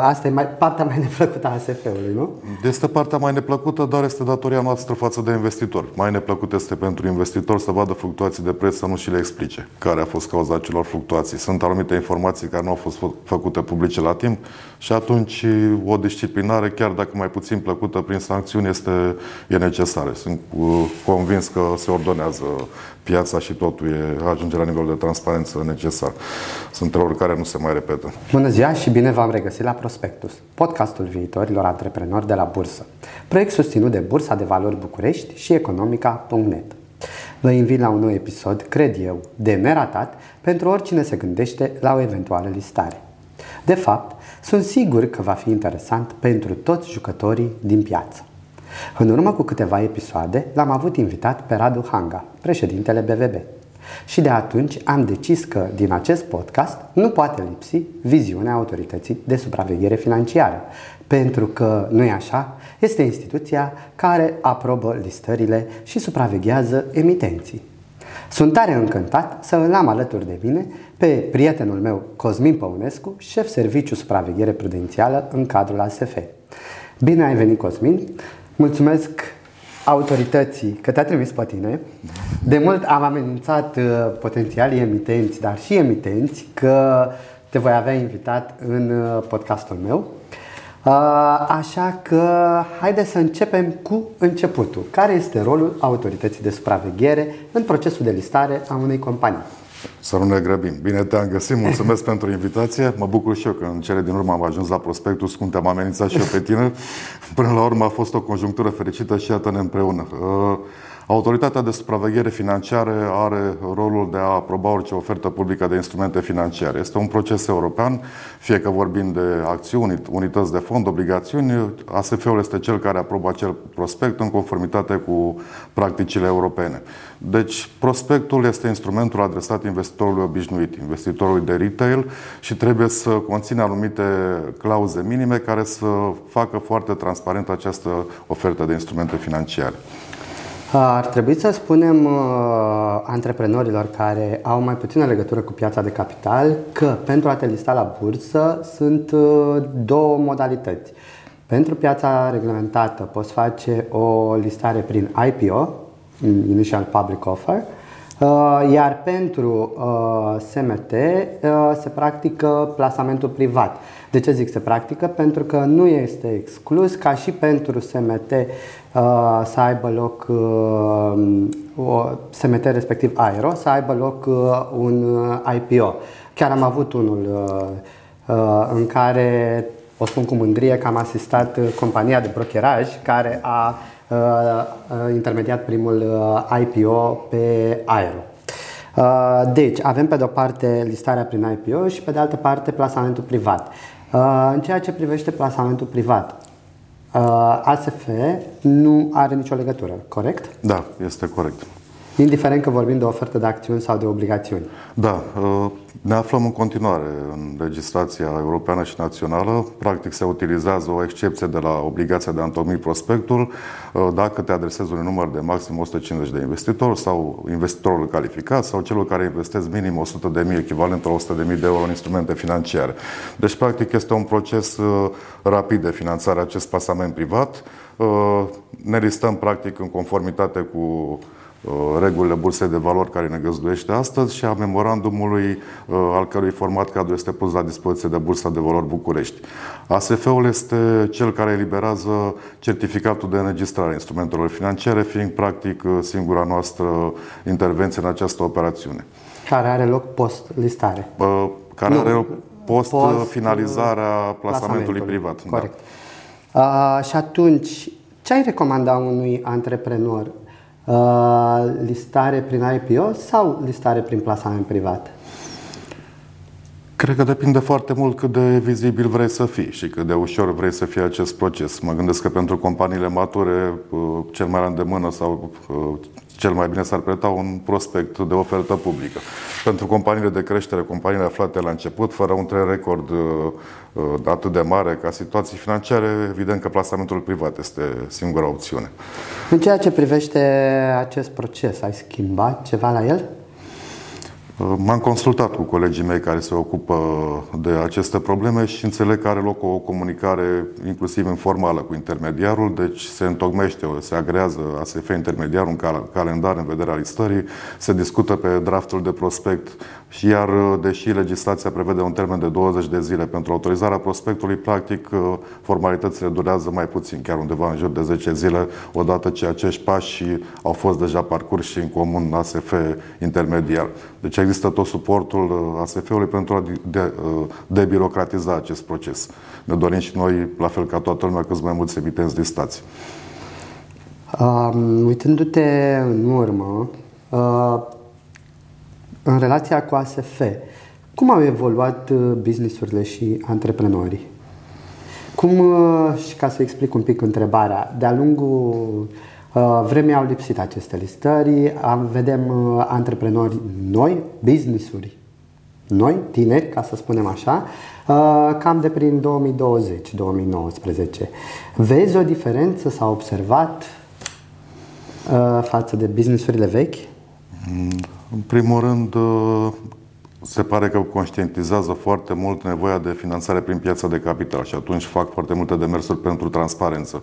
Asta e mai, partea mai neplăcută a ASF-ului, nu? Este partea mai neplăcută, dar este datoria noastră față de investitori. Mai neplăcut este pentru investitor să vadă fluctuații de preț, să nu și le explice care a fost cauza acelor fluctuații. Sunt anumite informații care nu au fost făcute publice la timp și atunci o disciplinare, chiar dacă mai puțin plăcută prin sancțiuni, este, e necesară. Sunt uh, convins că se ordonează piața și totul e, ajunge la nivelul de transparență necesar. Sunt erori care nu se mai repetă. Bună ziua și bine v-am regăsit la Prospectus, podcastul viitorilor antreprenori de la bursă. Proiect susținut de Bursa de Valori București și Economica.net. Vă invit la un nou episod, cred eu, de neratat pentru oricine se gândește la o eventuală listare. De fapt, sunt sigur că va fi interesant pentru toți jucătorii din piață. În urmă cu câteva episoade, l-am avut invitat pe Radu Hanga, președintele BVB. Și de atunci am decis că din acest podcast nu poate lipsi viziunea autorității de supraveghere financiară, pentru că, nu e așa, este instituția care aprobă listările și supraveghează emitenții. Sunt tare încântat să îl am alături de mine pe prietenul meu Cosmin Păunescu, șef serviciu supraveghere prudențială în cadrul ASF. Bine ai venit, Cosmin! Mulțumesc autorității că te-a trimis pe tine. De mult am amenințat uh, potențialii emitenți, dar și emitenți, că te voi avea invitat în uh, podcastul meu. Uh, așa că haideți să începem cu începutul. Care este rolul autorității de supraveghere în procesul de listare a unei companii? Să nu ne grăbim. Bine te-am găsit, mulțumesc pentru invitație. Mă bucur și eu că în cele din urmă am ajuns la prospectus, cum te-am amenințat și eu pe tine. Până la urmă a fost o conjunctură fericită și iată-ne împreună. Uh, Autoritatea de supraveghere financiară are rolul de a aproba orice ofertă publică de instrumente financiare. Este un proces european, fie că vorbim de acțiuni, unități de fond, obligațiuni, ASF-ul este cel care aprobă acel prospect în conformitate cu practicile europene. Deci, prospectul este instrumentul adresat investitorului obișnuit, investitorului de retail și trebuie să conține anumite clauze minime care să facă foarte transparent această ofertă de instrumente financiare. Ar trebui să spunem uh, antreprenorilor care au mai puțină legătură cu piața de capital că pentru a te lista la bursă sunt uh, două modalități. Pentru piața reglementată poți face o listare prin IPO, Initial Public Offer, uh, iar pentru uh, SMT uh, se practică plasamentul privat. De ce zic se practică? Pentru că nu este exclus ca și pentru SMT uh, să aibă loc uh, o SMT respectiv aero, să aibă loc uh, un IPO. Chiar am avut unul uh, uh, în care, o spun cu mândrie, că am asistat compania de brokeraj care a uh, uh, intermediat primul uh, IPO pe aero. Uh, deci, avem pe de o parte listarea prin IPO și pe de altă parte plasamentul privat. Uh, în ceea ce privește plasamentul privat, uh, ASF nu are nicio legătură, corect? Da, este corect. Indiferent că vorbim de ofertă de acțiuni sau de obligațiuni. Da, uh, ne aflăm în continuare în legislația europeană și națională. Practic se utilizează o excepție de la obligația de a întocmi prospectul dacă te adresezi un număr de maxim 150 de investitori sau investitorul calificat sau celor care investesc minim 100 de mii, echivalent la 100 de mii de euro în instrumente financiare. Deci, practic, este un proces rapid de finanțare a acest pasament privat. Ne listăm, practic, în conformitate cu Uh, regulile bursei de valori care ne găzduiește astăzi și a memorandumului uh, al cărui format cadru este pus la dispoziție de Bursa de Valori București. ASF-ul este cel care eliberează certificatul de înregistrare a instrumentelor financiare, fiind practic uh, singura noastră intervenție în această operațiune. Care are loc post-listare. Care nu, are loc post-finalizarea post plasamentului privat. Da. Corect. Da. Uh, și atunci, ce ai recomanda unui antreprenor Uh, listare prin IPO sau listare prin plasament privat? Cred că depinde foarte mult cât de vizibil vrei să fii și cât de ușor vrei să fie acest proces. Mă gândesc că pentru companiile mature, uh, cel mai la îndemână sau uh, cel mai bine s-ar preta un prospect de ofertă publică. Pentru companiile de creștere, companiile aflate la început, fără un tren record uh, uh, atât de mare ca situații financiare, evident că plasamentul privat este singura opțiune. În ceea ce privește acest proces, ai schimbat ceva la el? M-am consultat cu colegii mei care se ocupă de aceste probleme și înțeleg că are loc o comunicare inclusiv informală cu intermediarul, deci se întocmește, se agrează ASF intermediarul un calendar în vederea listării, se discută pe draftul de prospect și iar, deși legislația prevede un termen de 20 de zile pentru autorizarea prospectului, practic formalitățile durează mai puțin, chiar undeva în jur de 10 zile, odată ce acești pași au fost deja parcurși în comun ASF intermediar. Deci există tot suportul uh, ASF-ului pentru a uh, debirocratiza acest proces. Ne dorim și noi, la fel ca toată lumea, cât mai mulți emitenți listați. Um, uitându-te în urmă, uh, în relația cu ASF, cum au evoluat uh, businessurile și antreprenorii? Cum, și ca să explic un pic întrebarea, de-a lungul Uh, vremii au lipsit aceste listări, vedem uh, antreprenori noi, business-uri noi, tineri, ca să spunem așa, uh, cam de prin 2020-2019. Vezi o diferență, s-a observat față de businessurile vechi? În primul rând, se pare că conștientizează foarte mult nevoia de finanțare prin piața de capital și atunci fac foarte multe demersuri pentru transparență.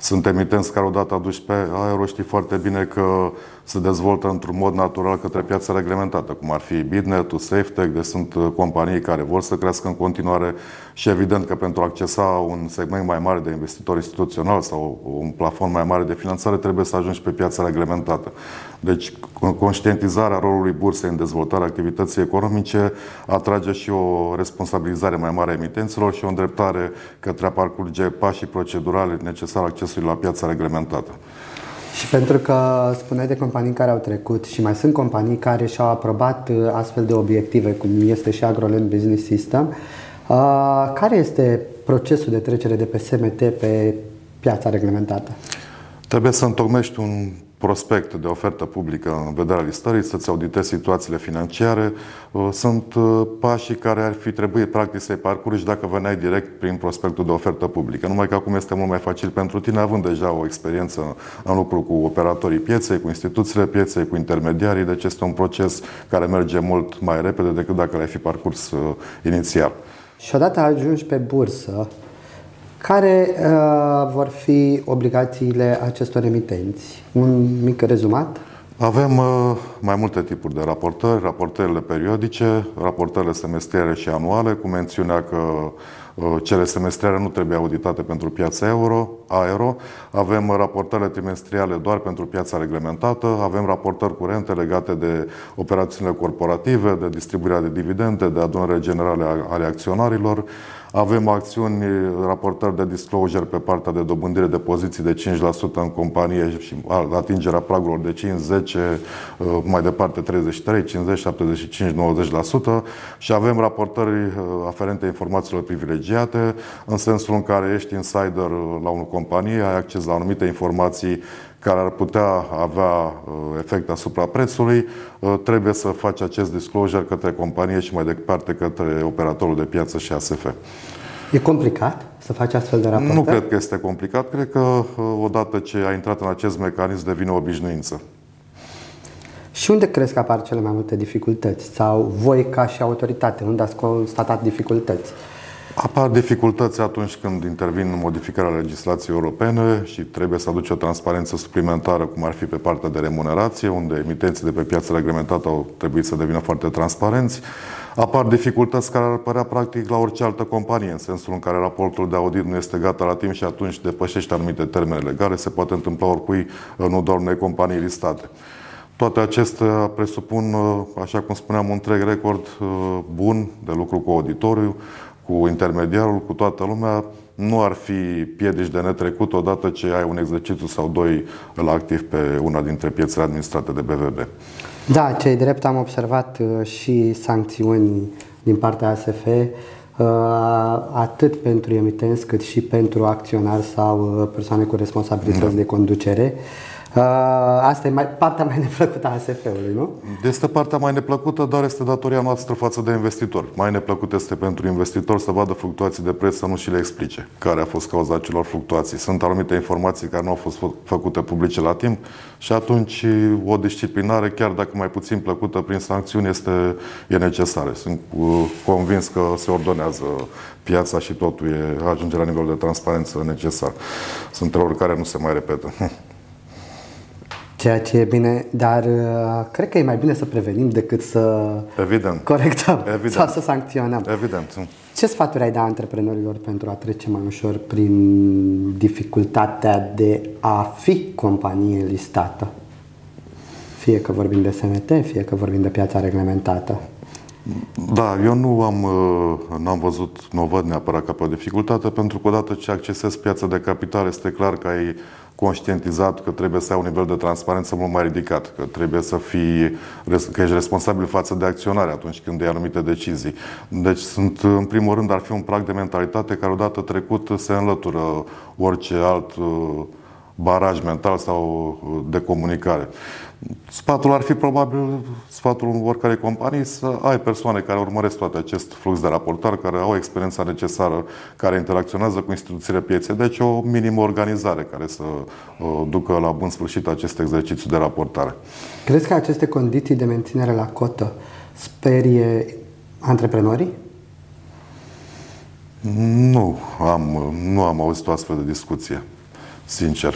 Sunt emitenți care odată aduși pe aero, știi foarte bine că se dezvoltă într-un mod natural către piața reglementată, cum ar fi Bitnet, SafeTech, de sunt uh, companii care vor să crească în continuare și evident că pentru a accesa un segment mai mare de investitori instituțional sau un plafon mai mare de finanțare trebuie să ajungi pe piața reglementată. Deci conștientizarea rolului bursei în dezvoltarea activității economice atrage și o responsabilizare mai mare a emitenților și o îndreptare către a parcurge pașii procedurale necesare accesului la piața reglementată. Și pentru că spuneai de companii care au trecut și mai sunt companii care și-au aprobat uh, astfel de obiective, cum este și AgroLand Business System, uh, care este procesul de trecere de pe SMT pe piața reglementată? Trebuie să întocmești un prospect de ofertă publică în vederea listării, să-ți auditezi situațiile financiare. Uh, sunt uh, pașii care ar fi trebuit practic să-i parcurgi dacă veneai direct prin prospectul de ofertă publică. Numai că acum este mult mai facil pentru tine, având deja o experiență în lucru cu operatorii pieței, cu instituțiile pieței, cu intermediarii, deci este un proces care merge mult mai repede decât dacă l-ai fi parcurs uh, inițial. Și odată ajungi pe bursă, care uh, vor fi obligațiile acestor emitenți? Un mic rezumat? Avem uh, mai multe tipuri de raportări, raportările periodice, raportările semestriere și anuale, cu mențiunea că uh, cele semestriale nu trebuie auditate pentru piața euro, aero. Avem raportările trimestriale doar pentru piața reglementată, avem raportări curente legate de operațiunile corporative, de distribuirea de dividende, de adunări generale ale acționarilor, avem acțiuni, raportări de disclosure pe partea de dobândire de poziții de 5% în companie și atingerea pragurilor de 5, 10, uh, mai departe 33, 50, 75, 90% și avem raportări uh, aferente informațiilor privilegiate în sensul în care ești insider la o companie, ai acces la anumite informații care ar putea avea uh, efect asupra prețului, uh, trebuie să faci acest disclosure către companie și mai departe către operatorul de piață și ASF. E complicat să faci astfel de rapoarte? Nu cred că este complicat. Cred că uh, odată ce ai intrat în acest mecanism devine o obișnuință. Și unde crezi că apar cele mai multe dificultăți? Sau voi ca și autoritate, unde ați constatat dificultăți? Apar dificultăți atunci când intervin modificarea legislației europene și trebuie să aduce o transparență suplimentară, cum ar fi pe partea de remunerație, unde emitenții de pe piață reglementată au trebuit să devină foarte transparenți. Apar dificultăți care ar apărea practic la orice altă companie, în sensul în care raportul de audit nu este gata la timp și atunci depășește anumite termene legale. Se poate întâmpla oricui, nu doar unei companii listate. Toate acestea presupun, așa cum spuneam, un întreg record uh, bun de lucru cu auditoriu, cu intermediarul, cu toată lumea, nu ar fi piedici de netrecut odată ce ai un exercițiu sau doi la activ pe una dintre piețele administrate de BVB. Da, cei drept am observat uh, și sancțiuni din partea ASF, uh, atât pentru emitenți cât și pentru acționari sau uh, persoane cu responsabilități da. de conducere. Uh, asta e mai, partea mai neplăcută a ASF-ului, nu? Este partea mai neplăcută, dar este datoria noastră față de investitor. Mai neplăcut este pentru investitor să vadă fluctuații de preț, să nu și le explice care a fost cauza acelor fluctuații. Sunt anumite informații care nu au fost făcute publice la timp și atunci o disciplinare, chiar dacă mai puțin plăcută prin sancțiuni, este, e necesară. Sunt uh, convins că se ordonează piața și totul e, ajunge la nivelul de transparență necesar. Sunt erori care nu se mai repetă. Ceea ce e bine, dar uh, cred că e mai bine să prevenim decât să Evident. corectăm Evident. sau să sancționăm. Evident. Ce sfaturi ai da antreprenorilor pentru a trece mai ușor prin dificultatea de a fi companie listată? Fie că vorbim de SMT, fie că vorbim de piața reglementată. Da, eu nu am, uh, n-am văzut, nu o văd neapărat ca pe o dificultate, pentru că odată ce accesezi piața de capital, este clar că ai conștientizat că trebuie să ai un nivel de transparență mult mai ridicat, că trebuie să fii, că ești responsabil față de acționare atunci când iei anumite decizii. Deci sunt, în primul rând, ar fi un prag de mentalitate care odată trecut se înlătură orice alt uh, baraj mental sau uh, de comunicare. Sfatul ar fi probabil, sfatul oricare companii, să ai persoane care urmăresc toate acest flux de raportare, care au experiența necesară, care interacționează cu instituțiile pieței, deci o minimă organizare care să uh, ducă la bun sfârșit acest exercițiu de raportare. Crezi că aceste condiții de menținere la cotă sperie antreprenorii? Nu am, nu am auzit o astfel de discuție, sincer.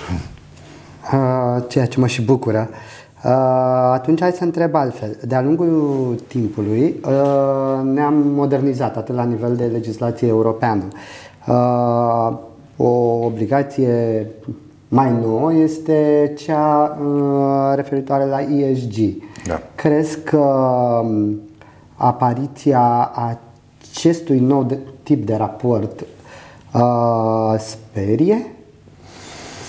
Ceea ce mă și bucură. Uh, atunci hai să întreb altfel. De-a lungul timpului uh, ne-am modernizat atât la nivel de legislație europeană. Uh, o obligație mai nouă este cea referitoare la ESG. Da. Crezi că um, apariția acestui nou tip de raport sperie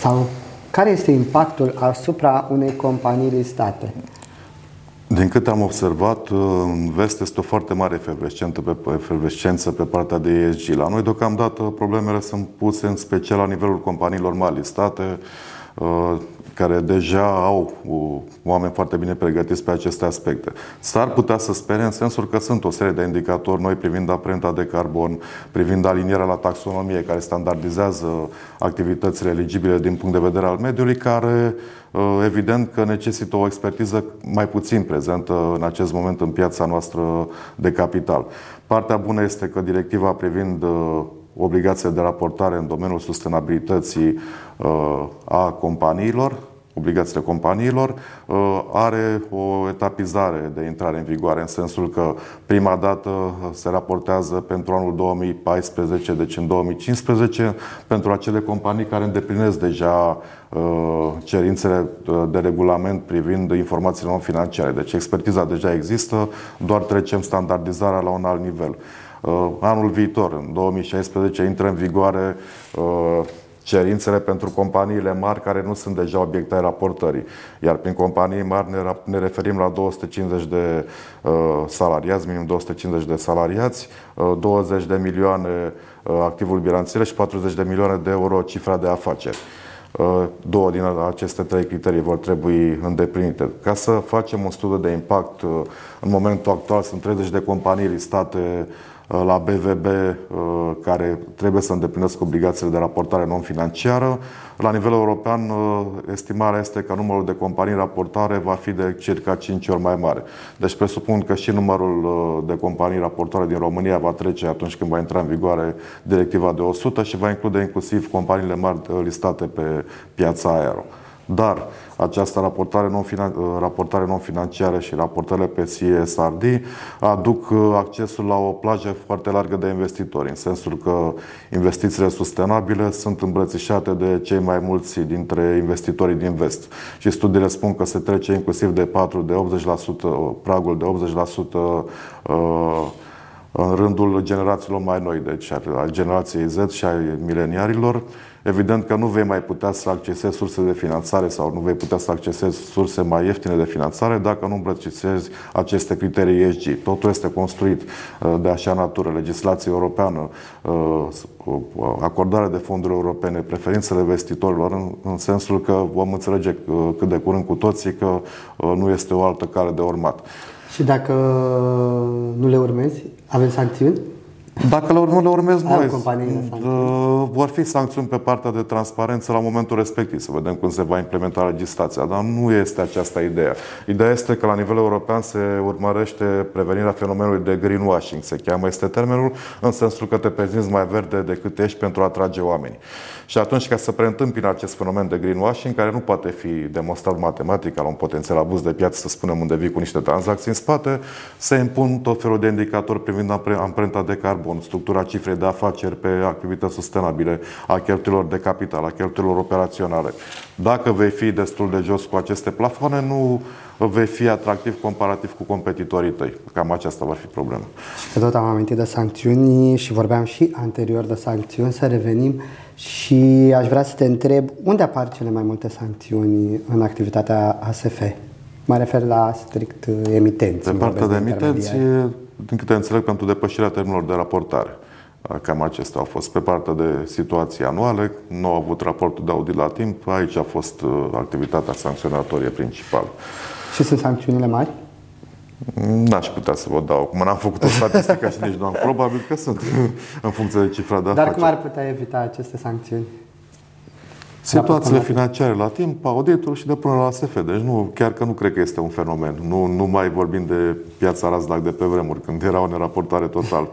sau care este impactul asupra unei companii listate? Din câte am observat, în vest este o foarte mare efervescență pe, efervescență pe partea de ESG. La noi, deocamdată, problemele sunt puse în special la nivelul companiilor mari listate, uh, care deja au oameni foarte bine pregătiți pe aceste aspecte. S-ar putea să spere în sensul că sunt o serie de indicatori noi privind amprenta de carbon, privind alinierea la taxonomie, care standardizează activitățile eligibile din punct de vedere al mediului, care uh, evident că necesită o expertiză mai puțin prezentă în acest moment în piața noastră de capital. Partea bună este că directiva privind uh, obligația de raportare în domeniul sustenabilității uh, a companiilor, obligațiile companiilor, uh, are o etapizare de intrare în vigoare, în sensul că prima dată se raportează pentru anul 2014, deci în 2015, pentru acele companii care îndeplinesc deja uh, cerințele de regulament privind informațiile non-financiare. Deci expertiza deja există, doar trecem standardizarea la un alt nivel. Uh, anul viitor, în 2016, intră în vigoare uh, cerințele pentru companiile mari care nu sunt deja obiecte ai raportării. Iar prin companii mari ne, referim la 250 de uh, salariați, minim 250 de salariați, 20 de milioane activul bilanțiere și 40 de milioane de euro cifra de afaceri. Două din aceste trei criterii vor trebui îndeplinite. Ca să facem un studiu de impact, în momentul actual sunt 30 de companii listate Uh, la BVB uh, care trebuie să îndeplinească obligațiile de raportare non-financiară. La nivel european, uh, estimarea este că numărul de companii raportare va fi de circa 5 ori mai mare. Deci presupun că și numărul de companii raportare din România va trece atunci când va intra în vigoare directiva de 100 și va include inclusiv companiile mari listate pe piața aero. Dar această raportare non-financiară non și raportările pe CSRD aduc uh, accesul la o plajă foarte largă de investitori, în sensul că investițiile sustenabile sunt îmbrățișate de cei mai mulți dintre investitorii din vest. Și studiile spun că se trece inclusiv de 4 de 80%, pragul de 80% în rândul generațiilor mai noi, deci al generației Z și a mileniarilor, evident că nu vei mai putea să accesezi surse de finanțare sau nu vei putea să accesezi surse mai ieftine de finanțare dacă nu îmbrățișezi aceste criterii ESG. Totul este construit uh, de așa natură, legislație europeană, uh, acordarea de fonduri europene, preferințele investitorilor, în, în sensul că vom înțelege uh, cât de curând cu toții că nu este o altă cale de urmat. Și dacă nu le urmezi, avem sancțiuni? Dacă nu le urmez noi, vor fi sancțiuni pe partea de transparență la momentul respectiv, să vedem cum se va implementa legislația. Dar nu este aceasta ideea. Ideea este că la nivel european se urmărește prevenirea fenomenului de greenwashing, se cheamă, este termenul, în sensul că te prezinți mai verde decât ești pentru a atrage oameni. Și atunci, ca să preîntâmpine acest fenomen de greenwashing, care nu poate fi demonstrat matematic la un potențial abuz de piață, să spunem, unde vii cu niște tranzacții în spate, se impun tot felul de indicatori privind amprenta de carbon, structura cifrei de afaceri pe activități sustenabile, a cheltuielor de capital, a cheltuielor operaționale. Dacă vei fi destul de jos cu aceste plafoane, nu vei fi atractiv comparativ cu competitorii tăi. Cam aceasta va fi problema. Și că tot am amintit de sancțiuni și vorbeam și anterior de sancțiuni, să revenim și aș vrea să te întreb unde apar cele mai multe sancțiuni în activitatea ASF? Mă refer la strict emitenți. Pe partea de emitenți, din câte înțeleg, pentru depășirea termenilor de raportare. Cam acestea au fost. Pe partea de situații anuale, nu au avut raportul de audit la timp, aici a fost uh, activitatea sancționatorie principală. Și sunt sancțiunile mari? N-aș putea să vă dau. Acum n-am făcut o statistică și nici nu am. Probabil că sunt în funcție de cifra de afaceri. Dar cum ar putea evita aceste sancțiuni? Situațiile financiare la timp, auditul și de până la SF. Deci nu, chiar că nu cred că este un fenomen. Nu, nu mai vorbim de piața Razdac de pe vremuri, când era o neraportare total.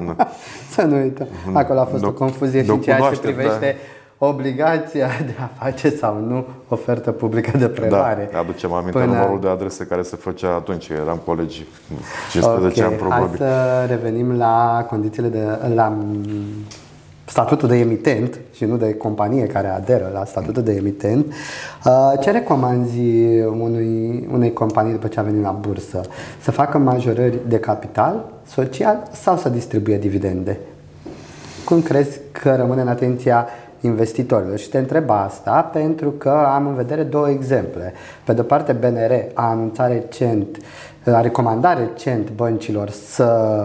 să nu uităm. Acolo a fost o confuzie și în ceea ce privește da obligația de a face sau nu ofertă publică de prelare. Da, aducem aminte Până... numărul de adrese care se făcea atunci, eram colegi 15 okay. ani probabil. Hai să revenim la condițiile de la statutul de emitent și nu de companie care aderă la statutul de emitent. Uh, ce recomanzi unui, unei companii după ce a venit la bursă? Să facă majorări de capital social sau să distribuie dividende? Cum crezi că rămâne în atenția investitorilor. Și te întreb asta pentru că am în vedere două exemple. Pe de o parte, BNR a anunțat recent, a recomandat recent băncilor să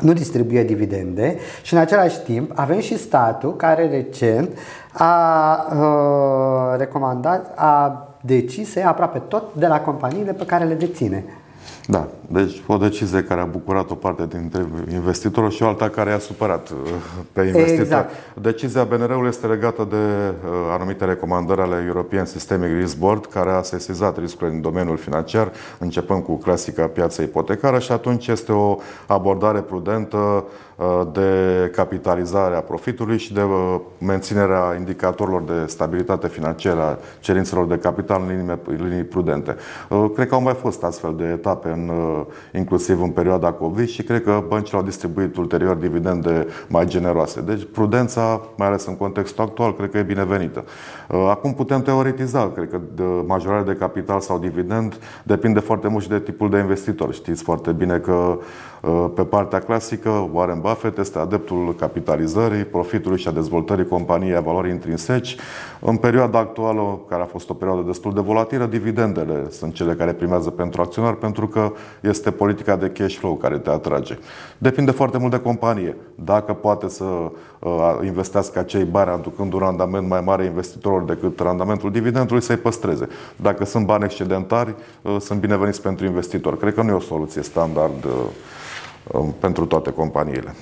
nu distribuie dividende și în același timp avem și statul care recent a uh, recomandat, a decis să ia aproape tot de la companiile pe care le deține. Da, deci o decizie care a bucurat o parte dintre investitori și o alta care i-a supărat uh, pe investitori. Exact. Decizia BNR-ului este legată de uh, anumite recomandări ale European Systemic Risk Board, care a sesizat riscurile în domeniul financiar, începând cu clasica piață ipotecară și atunci este o abordare prudentă Uh, de capitalizare a profitului și de uh, menținerea indicatorilor de stabilitate financiară a cerințelor de capital în linii, în linii prudente. Uh, cred că au mai fost astfel de etape, în, inclusiv în perioada COVID și cred că băncile au distribuit ulterior dividende mai generoase. Deci prudența, mai ales în contextul actual, cred că e binevenită. Acum putem teoretiza, cred că de majorarea de capital sau dividend depinde foarte mult și de tipul de investitor. Știți foarte bine că pe partea clasică, Warren Buffett este adeptul capitalizării, profitului și a dezvoltării companiei a valorii intrinseci. În perioada actuală, care a fost o perioadă destul de volatilă, dividendele sunt cele care primează pentru acționar pentru că este politica de cash flow care te atrage. Depinde foarte mult de companie. Dacă poate să uh, investească acei bani aducând un randament mai mare investitorilor decât randamentul dividendului, să-i păstreze. Dacă sunt bani excedentari, uh, sunt bineveniți pentru investitori. Cred că nu e o soluție standard uh, Um, pentru toate companiile.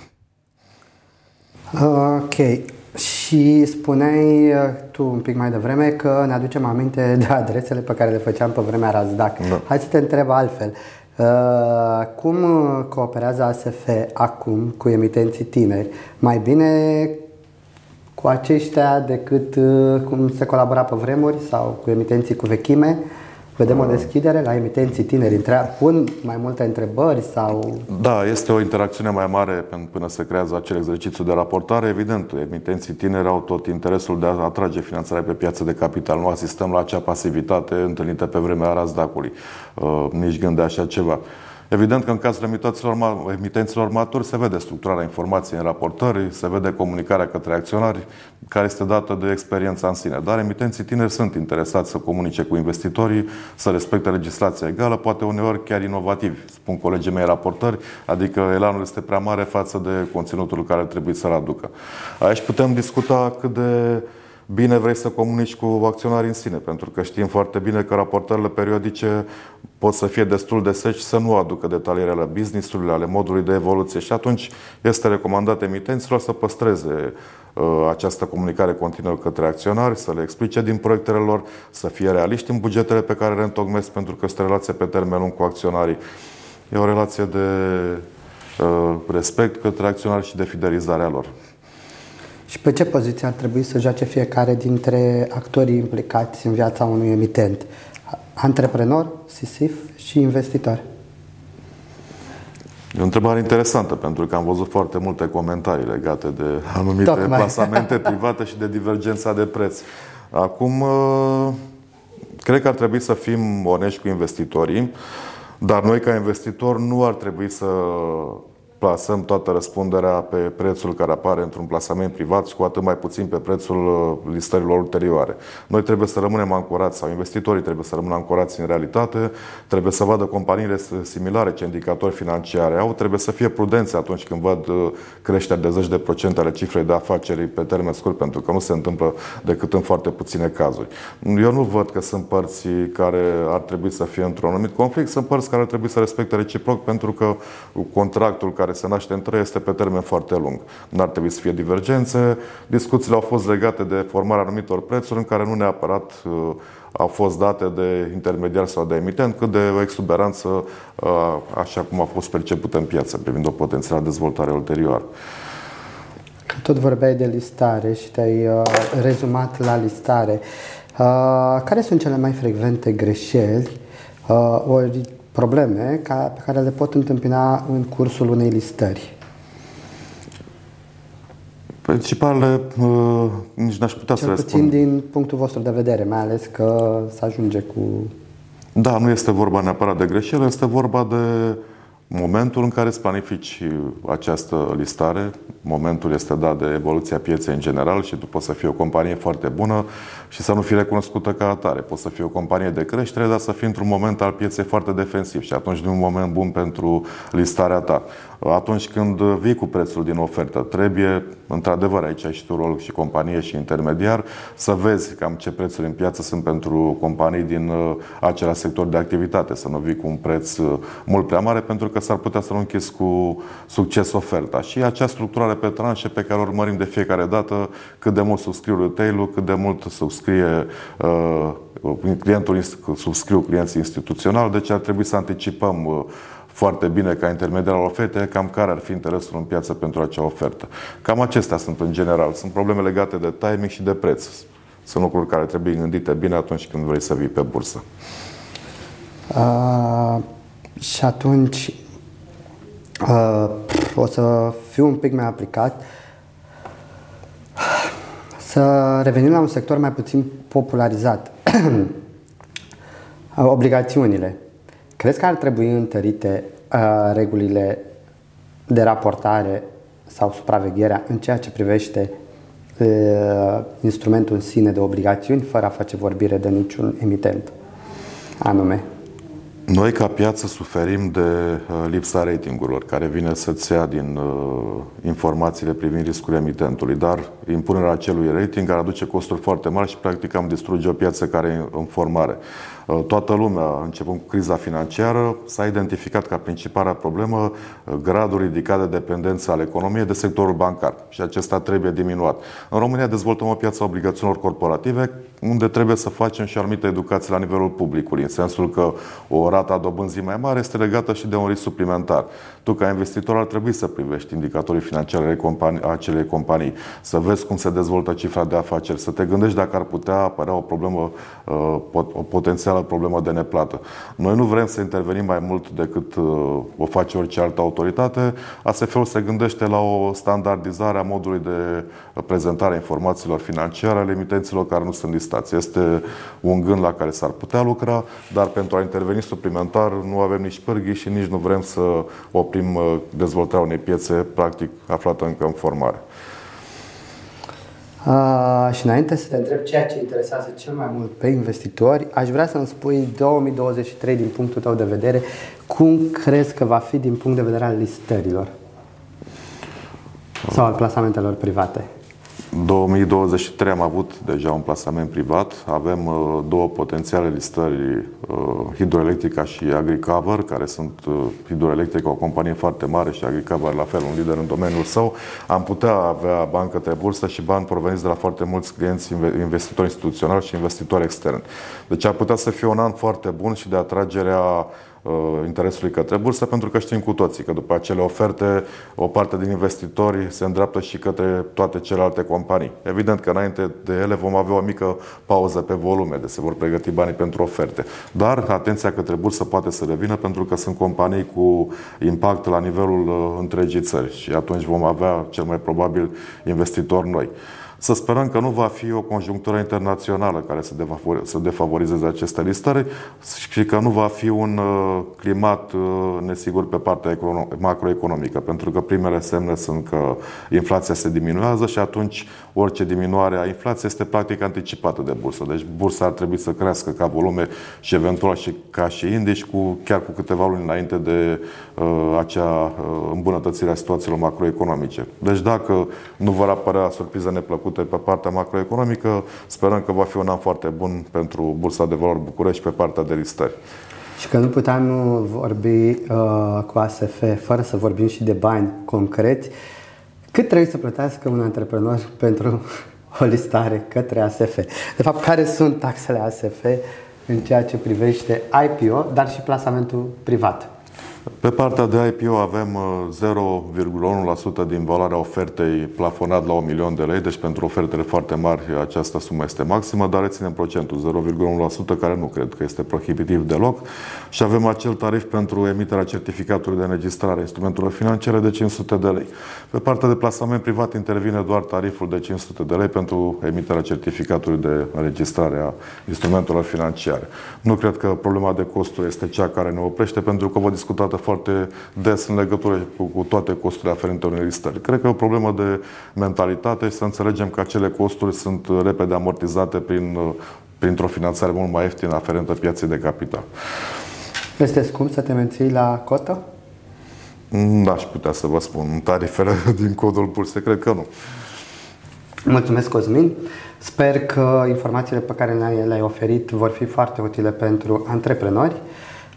Ok. Și spuneai uh, tu un pic mai devreme că ne aducem aminte de adresele pe care le făceam pe vremea Razdac. Da. Hai să te întreb altfel. Uh, cum cooperează ASF acum cu emitenții tineri? Mai bine cu aceștia decât uh, cum se colabora pe vremuri sau cu emitenții cu vechime? Vedem o deschidere la emitenții tineri, pun mai multe întrebări sau... Da, este o interacțiune mai mare până se creează acel exercițiu de raportare. Evident, emitenții tineri au tot interesul de a atrage finanțarea pe piață de capital. Nu asistăm la acea pasivitate întâlnită pe vremea Razdacului. Uh, nici gând de așa ceva. Evident că în cazul emitenților maturi se vede structurarea informației în raportări, se vede comunicarea către acționari, care este dată de experiența în sine. Dar emitenții tineri sunt interesați să comunice cu investitorii, să respecte legislația egală, poate uneori chiar inovativi, spun colegii mei raportări, adică elanul este prea mare față de conținutul care trebuie să-l aducă. Aici putem discuta cât de bine vrei să comunici cu acționarii în sine, pentru că știm foarte bine că raportările periodice pot să fie destul de seci să nu aducă detaliile ale business-ului, ale modului de evoluție și atunci este recomandat emitenților să păstreze uh, această comunicare continuă către acționari, să le explice din proiectele lor, să fie realiști în bugetele pe care le întocmesc, pentru că este o relație pe termen lung cu acționarii. E o relație de uh, respect către acționari și de fidelizare a lor. Și pe ce poziție ar trebui să joace fiecare dintre actorii implicați în viața unui emitent? Antreprenor, SISIF și investitor. E o întrebare interesantă, pentru că am văzut foarte multe comentarii legate de anumite Tocmai. plasamente private și de divergența de preț. Acum, ă, cred că ar trebui să fim onești cu investitorii, dar noi, ca investitori, nu ar trebui să plasăm toată răspunderea pe prețul care apare într-un plasament privat și cu atât mai puțin pe prețul uh, listărilor ulterioare. Noi trebuie să rămânem ancorați sau investitorii trebuie să rămână ancorați în realitate, trebuie să vadă companiile similare ce indicatori financiare au, trebuie să fie prudenți atunci când văd uh, creșteri de zeci de procente ale cifrei de afaceri pe termen scurt, pentru că nu se întâmplă decât în foarte puține cazuri. Eu nu văd că sunt părți care ar trebui să fie într-un anumit conflict, sunt părți care ar trebui să respecte reciproc pentru că contractul care se naște între este pe termen foarte lung. Nu ar trebui să fie divergențe. Discuțiile au fost legate de formarea anumitor prețuri în care nu neapărat uh, au fost date de intermediar sau de emitent, cât de o exuberanță uh, așa cum a fost percepută în piață, privind o potențială dezvoltare ulterioară. Tot vorbeai de listare și te-ai uh, rezumat la listare. Care sunt cele mai frecvente greșeli ori probleme ca, pe care le pot întâmpina în cursul unei listări? Principalele, uh, nici n-aș putea Cel să puțin răspund. din punctul vostru de vedere, mai ales că se ajunge cu... Da, nu este vorba neapărat de greșeli, este vorba de momentul în care îți planifici această listare. Momentul este dat de evoluția pieței în general și tu poți să fii o companie foarte bună și să nu fii recunoscută ca atare. Poți să fii o companie de creștere, dar să fii într-un moment al pieței foarte defensiv și atunci nu e un moment bun pentru listarea ta. Atunci când vii cu prețul din ofertă, trebuie, într-adevăr, aici ai și tu rol și companie și intermediar, să vezi cam ce prețuri în piață sunt pentru companii din uh, acela sector de activitate, să nu vii cu un preț uh, mult prea mare, pentru că s-ar putea să nu închizi cu succes oferta. Și acea structurare pe tranșe pe care o urmărim de fiecare dată, cât de mult subscriu retail cât de mult subscrie uh, clientul, subscriu clienții instituționali, deci ar trebui să anticipăm uh, foarte bine ca intermediar al ofertei, cam care ar fi interesul în piață pentru acea ofertă. Cam acestea sunt în general. Sunt probleme legate de timing și de preț. Sunt lucruri care trebuie gândite bine atunci când vrei să vii pe bursă. Uh, și atunci uh, o să fiu un pic mai aplicat. Să revenim la un sector mai puțin popularizat. Obligațiunile. Crezi că ar trebui întărite uh, regulile de raportare sau supravegherea în ceea ce privește uh, instrumentul în sine de obligațiuni, fără a face vorbire de niciun emitent anume? Noi, ca piață, suferim de uh, lipsa ratingurilor, care vine să-ți ia din uh, informațiile privind riscul emitentului, dar impunerea acelui rating ar aduce costuri foarte mari și, practic, am distruge o piață care e în formare. Uh, toată lumea, începând cu criza financiară, s-a identificat ca principala problemă uh, gradul ridicat de dependență al economiei de sectorul bancar și acesta trebuie diminuat. În România dezvoltăm o piață a obligațiunilor corporative unde trebuie să facem și anumită educație la nivelul publicului, în sensul că o rată a dobânzii mai mare este legată și de un risc suplimentar. Tu, ca investitor, ar trebui să privești indicatorii financiare ale companii, acelei companii, să vezi cum se dezvoltă cifra de afaceri, să te gândești dacă ar putea apărea o problemă, uh, o potențială problemă de neplată. Noi nu vrem să intervenim mai mult decât uh, o face orice altă autoritate. ASF-ul se gândește la o standardizare a modului de prezentare a informațiilor financiare ale emitenților care nu sunt listați. Este un gând la care s-ar putea lucra, dar pentru a interveni suplimentar nu avem nici pârghii și nici nu vrem să oprim uh, dezvoltarea unei piețe practic aflată încă în formare. Uh, și înainte să te întreb ceea ce interesează cel mai mult pe investitori, aș vrea să-mi spui 2023 din punctul tău de vedere, cum crezi că va fi din punct de vedere al listărilor sau al plasamentelor private? 2023 am avut deja un plasament privat. Avem uh, două potențiale listări, uh, Hidroelectrica și Agricover, care sunt uh, Hidroelectrica, o companie foarte mare și Agricover la fel, un lider în domeniul său. Am putea avea bani către bursă și bani proveniți de la foarte mulți clienți investitori instituționali și investitori externi. Deci ar putea să fie un an foarte bun și de atragerea Uh, interesului către bursă, pentru că știm cu toții că după acele oferte, o parte din investitori se îndreaptă și către toate celelalte companii. Evident că înainte de ele vom avea o mică pauză pe volume, de se vor pregăti banii pentru oferte. Dar atenția către bursă poate să revină pentru că sunt companii cu impact la nivelul uh, întregii țări și atunci vom avea cel mai probabil investitori noi. Să sperăm că nu va fi o conjunctură internațională care să defavorizeze aceste listări și că nu va fi un uh, climat uh, nesigur pe partea macroeconomică, pentru că primele semne sunt că inflația se diminuează și atunci orice diminuare a inflației este practic anticipată de bursă. Deci bursa ar trebui să crească ca volume și eventual și ca și indici cu, chiar cu câteva luni înainte de uh, acea uh, îmbunătățire a situațiilor macroeconomice. Deci dacă nu vor apărea surprize neplăcute făcute pe partea macroeconomică. Sperăm că va fi un an foarte bun pentru Bursa de Valori București pe partea de listări. Și că nu puteam vorbi uh, cu ASF fără să vorbim și de bani concreți, cât trebuie să plătească un antreprenor pentru o listare către ASF? De fapt, care sunt taxele ASF în ceea ce privește IPO, dar și plasamentul privat? Pe partea de IPO avem 0,1% uh, din valoarea ofertei plafonat la 1 milion de lei, deci pentru ofertele foarte mari această sumă este maximă, dar reținem procentul 0,1% care nu cred că este prohibitiv deloc și avem acel tarif pentru emiterea certificatului de înregistrare a instrumentelor financiare de 500 de lei. Pe partea de plasament privat intervine doar tariful de 500 de lei pentru emiterea certificatului de înregistrare a instrumentelor financiare. Nu cred că problema de costuri este cea care ne oprește, pentru că vă discutat discutată foarte des în legătură cu, cu toate costurile aferente unei listări. Cred că e o problemă de mentalitate și să înțelegem că acele costuri sunt repede amortizate prin, printr-o finanțare mult mai ieftină aferentă piaței de capital. Este scump să te menții la cotă? N-aș putea să vă spun tarifele din codul bursei, cred că nu. Mulțumesc, Cosmin. Sper că informațiile pe care le-ai oferit vor fi foarte utile pentru antreprenori.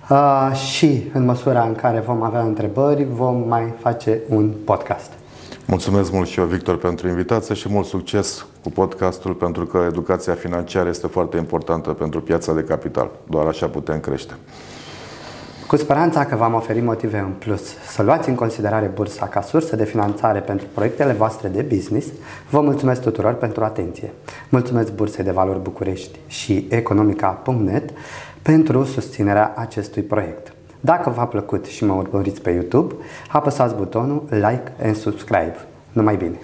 Uh, și în măsura în care vom avea întrebări, vom mai face un podcast. Mulțumesc mult și eu, Victor, pentru invitație și mult succes cu podcastul, pentru că educația financiară este foarte importantă pentru piața de capital. Doar așa putem crește. Cu speranța că v-am oferit motive în plus să luați în considerare bursa ca sursă de finanțare pentru proiectele voastre de business, vă mulțumesc tuturor pentru atenție. Mulțumesc Bursei de Valori București și Economica.net pentru susținerea acestui proiect. Dacă v-a plăcut și mă urmăriți pe YouTube, apăsați butonul like and subscribe. Numai bine!